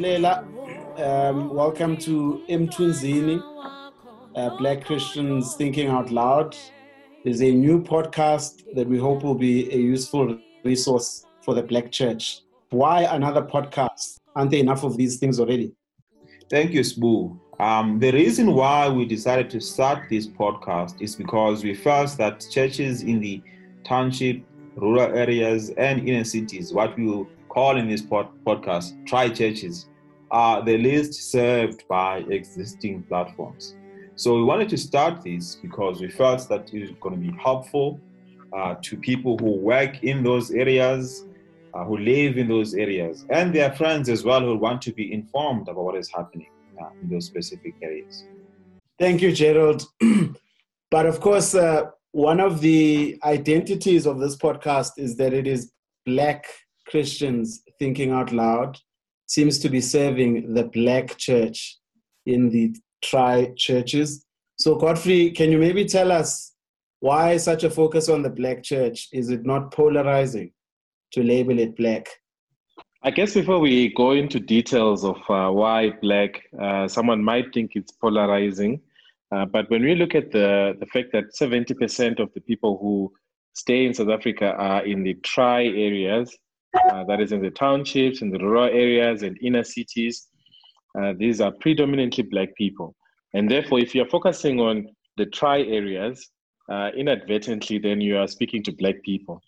Siyabuyelela. Um, welcome to Emthunzini, uh, Black Christians Thinking Out Loud. Is a new podcast that we hope will be a useful resource for the Black Church. Why another podcast? Aren't there enough of these things already? Thank you, Sbu. Um, the reason why we decided to start this podcast is because we felt that churches in the township, rural areas, and inner cities, what we call in this pod- podcast tri churches, are the least served by existing platforms. So we wanted to start this because we felt that it was going to be helpful uh, to people who work in those areas, uh, who live in those areas, and their friends as well who want to be informed about what is happening uh, in those specific areas. Thank you, Gerald. but of course, uh, one of the identities of this podcast is that it is Black Christians thinking out loud, seems to be serving the Black church in the tri churches. So, Godfrey, can you maybe tell us why such a focus on the Black church? Is it not polarizing to label it Black? I guess before we go into details of uh, why black, uh, someone might think it's polarizing. Uh, but when we look at the, the fact that 70% of the people who stay in South Africa are in the tri areas, uh, that is in the townships, in the rural areas, and inner cities, uh, these are predominantly black people. And therefore, if you're focusing on the tri areas, uh, inadvertently, then you are speaking to black people.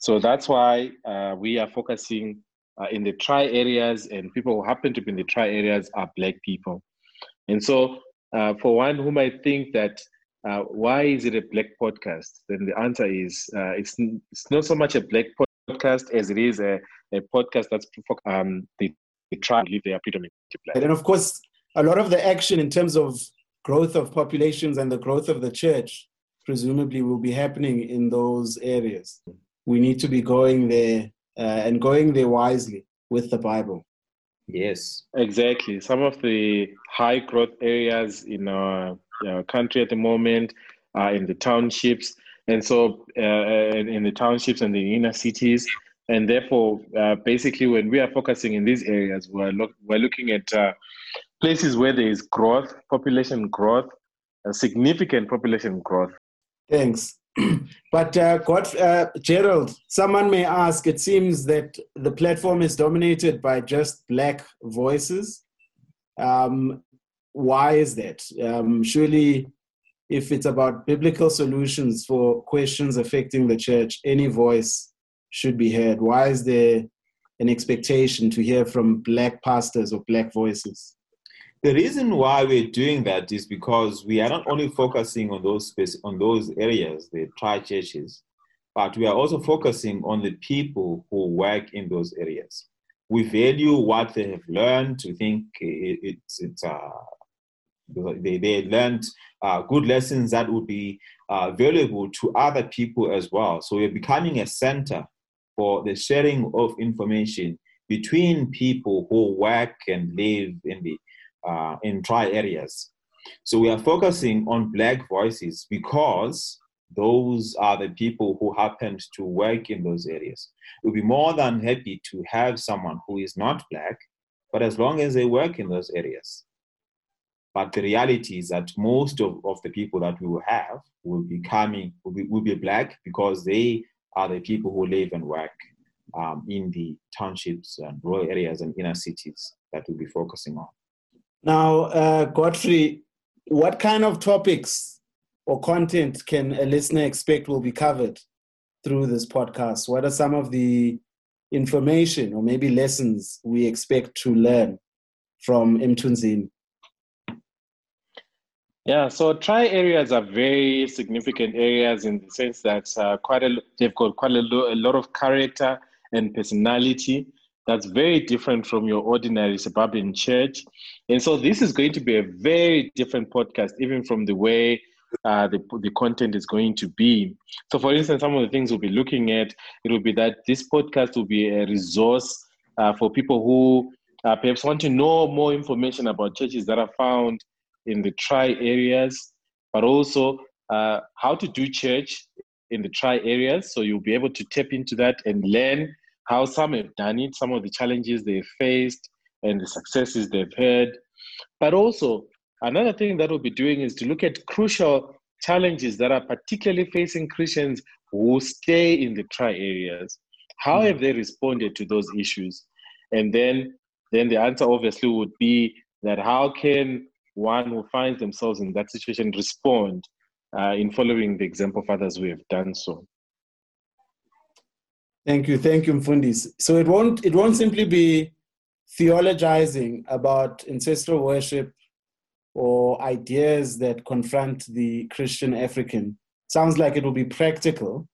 So that's why we are focusing uh, in the tri areas and people who happen to be in the tri areas are black people. And so, uh, for one who might think that uh, why is it a black podcast, then the answer is uh, it's, it's not so much a black podcast as it is a, a podcast that's um, the, the tribe live there predominantly black. And of course, a lot of the action in terms of growth of populations and the growth of the church presumably will be happening in those areas. We need to be going there uh, and going there wisely with the Bible. Yes, exactly. Some of the high growth areas in our, our country at the moment are in the townships, and so uh, in the townships and the inner cities. And therefore, uh, basically, when we are focusing in these areas, we're, we're looking at uh, places where there is growth, population growth, significant population growth. Thanks. but uh, God, uh, Gerald, someone may ask. It seems that the platform is dominated by just black voices. Um, why is that? Um, surely, if it's about biblical solutions for questions affecting the church, any voice should be heard. Why is there an expectation to hear from black pastors or black voices? The reason why we're doing that is because we are not only focusing on those space, on those areas, the tri churches, but we are also focusing on the people who work in those areas. We value what they have learned. We think it's it's uh, they they learned uh, good lessons that would be uh, valuable to other people as well. So we're becoming a center for the sharing of information between people who work and live in the uh, in tri areas. So we are focusing on Black voices because those are the people who happened to work in those areas. We'll be more than happy to have someone who is not Black, but as long as they work in those areas. But the reality is that most of, of the people that we will have will be coming, will be, will be Black because they are the people who live and work um, in the townships and rural areas and inner cities that we'll be focusing on. Now, uh, Godfrey, what kind of topics or content can a listener expect will be covered through this podcast? What are some of the information or maybe lessons we expect to learn from Emthunzini? Yeah, so tri areas are very significant areas in the sense that uh, quite a, they've got quite a, lo- a lot of character and personality that's very different from your ordinary suburban church. And so this is going to be a very different podcast, even from the way uh, the, the content is going to be. So, for instance, some of the things we'll be looking at, it will be that this podcast will be a resource uh, for people who uh, perhaps want to know more information about churches that are found in the tri areas, but also uh, how to do church in the tri areas. So you'll be able to tap into that and learn how some have done it, some of the challenges they've faced, and the successes they've had. But also, another thing that we'll be doing is to look at crucial challenges that are particularly facing Christians who stay in the tri areas. How have they responded to those issues? And then, then the answer obviously would be that how can one who finds themselves in that situation respond uh, in following the example of others who have done so? Thank you, thank you, Mfundis. So it won't it won't simply be theologizing about ancestral worship or ideas that confront the Christian African. Sounds like it will be practical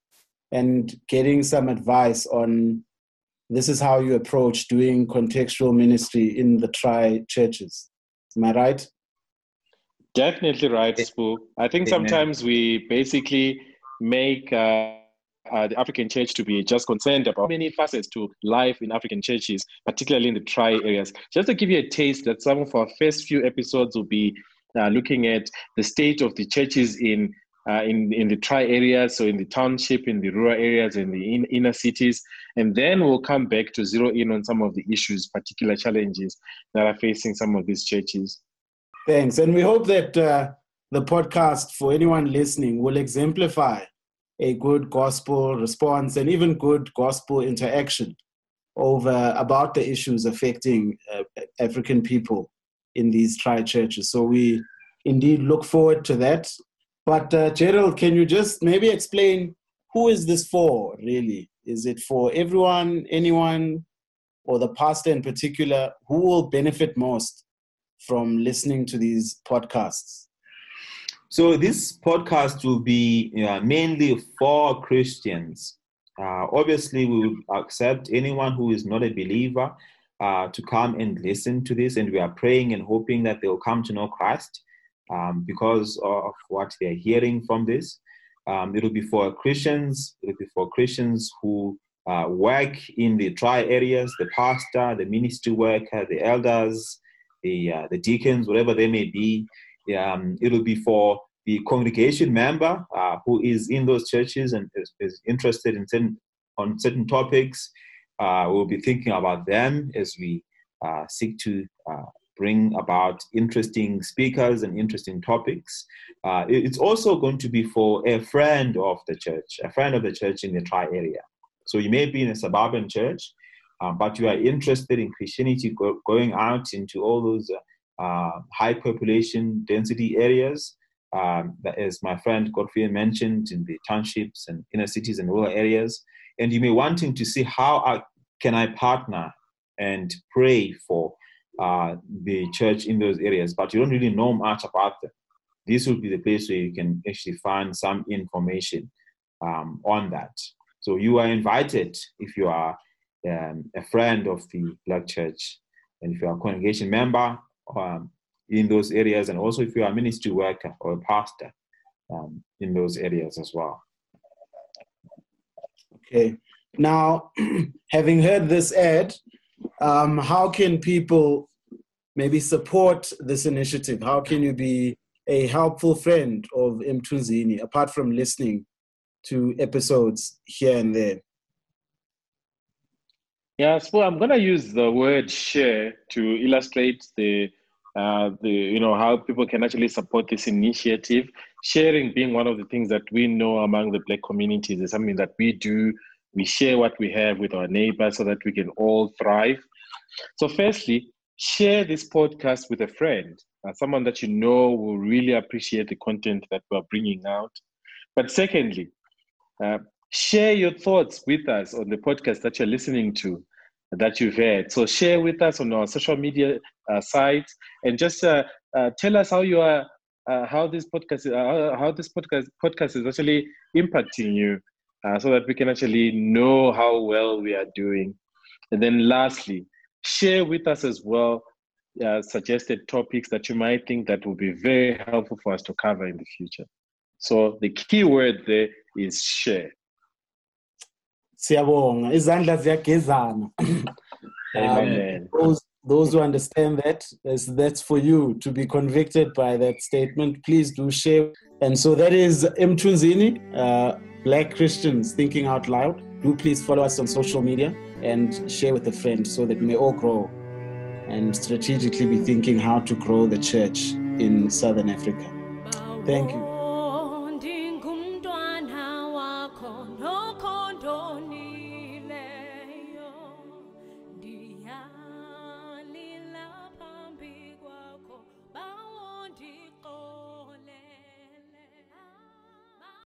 and getting some advice on this is how you approach doing contextual ministry in the tri churches. Am I right? Definitely right, Sbu. I think sometimes we basically make uh, uh, the African church to be just concerned about many facets to life in African churches, particularly in the tri areas. Just to give you a taste, that some of our first few episodes will be uh, looking at the state of the churches in uh, in in the tri areas, so in the township, in the rural areas, in the in, inner cities, and then we'll come back to zero in on some of the issues, particular challenges that are facing some of these churches. Thanks, and we hope that uh, the podcast for anyone listening will exemplify a good gospel response and even good gospel interaction over about the issues affecting uh, African people in these tri churches. So we indeed look forward to that. But uh, Gerald, can you just maybe explain who is this for? Really, is it for everyone, anyone, or the pastor in particular? Who will benefit most from listening to these podcasts? So this podcast will be uh, mainly for Christians. Uh, obviously, we will accept anyone who is not a believer uh, to come and listen to this, and we are praying and hoping that they will come to know Christ um, because of what they are hearing from this. Um, it'll be for Christians. It'll be for Christians who uh, work in the tri areas, the pastor, the ministry worker, the elders, the uh, the deacons, whatever they may be. Um, it'll be for the congregation member uh, who is in those churches and is, is interested in certain, on certain topics. Uh, we'll be thinking about them as we uh, seek to uh, bring about interesting speakers and interesting topics. Uh, it's also going to be for a friend of the church, a friend of the church in the tri area. So you may be in a suburban church, um, but you are interested in Christianity go, going out into all those uh, high population density areas um, as my friend Godfrey mentioned, in the townships and inner cities and rural areas. And you may wanting to see how I, can I partner and pray for uh, the church in those areas, but you don't really know much about them. This will be the place where you can actually find some information um, on that. So you are invited if you are um, a friend of the Black Church, and if you are a congregation member, um, in those areas, and also if you are a ministry worker or a pastor um, in those areas as well. Okay. Now, having heard this ad, um, how can people maybe support this initiative? How can you be a helpful friend of Mthunzini apart from listening to episodes here and there? Yeah, so I'm going to use the word share to illustrate the uh, the you know how people can actually support this initiative. Sharing being one of the things that we know among the Black communities is something that we do. We share what we have with our neighbors so that we can all thrive. So, firstly, share this podcast with a friend, uh, someone that you know will really appreciate the content that we're bringing out. But secondly, uh, share your thoughts with us on the podcast that you're listening to that you've had. So share with us on our social media uh, sites and just uh, uh, tell us how you are, uh, how this podcast, uh, how this podcast podcast is actually impacting you, uh, so that we can actually know how well we are doing. And then lastly, share with us as well suggested topics that you might think that will be very helpful for us to cover in the future. So the key word there is share. Siyabonga. Izandla ziyagezana. Um, those, those who understand that that's, that's for you to be convicted by that statement. Please do share. And so that is Mthunzini, uh, black christians thinking out loud. Do please follow us on social media and share with a friend so that we may all grow and strategically be thinking how to grow the church in Southern Africa. Thank you.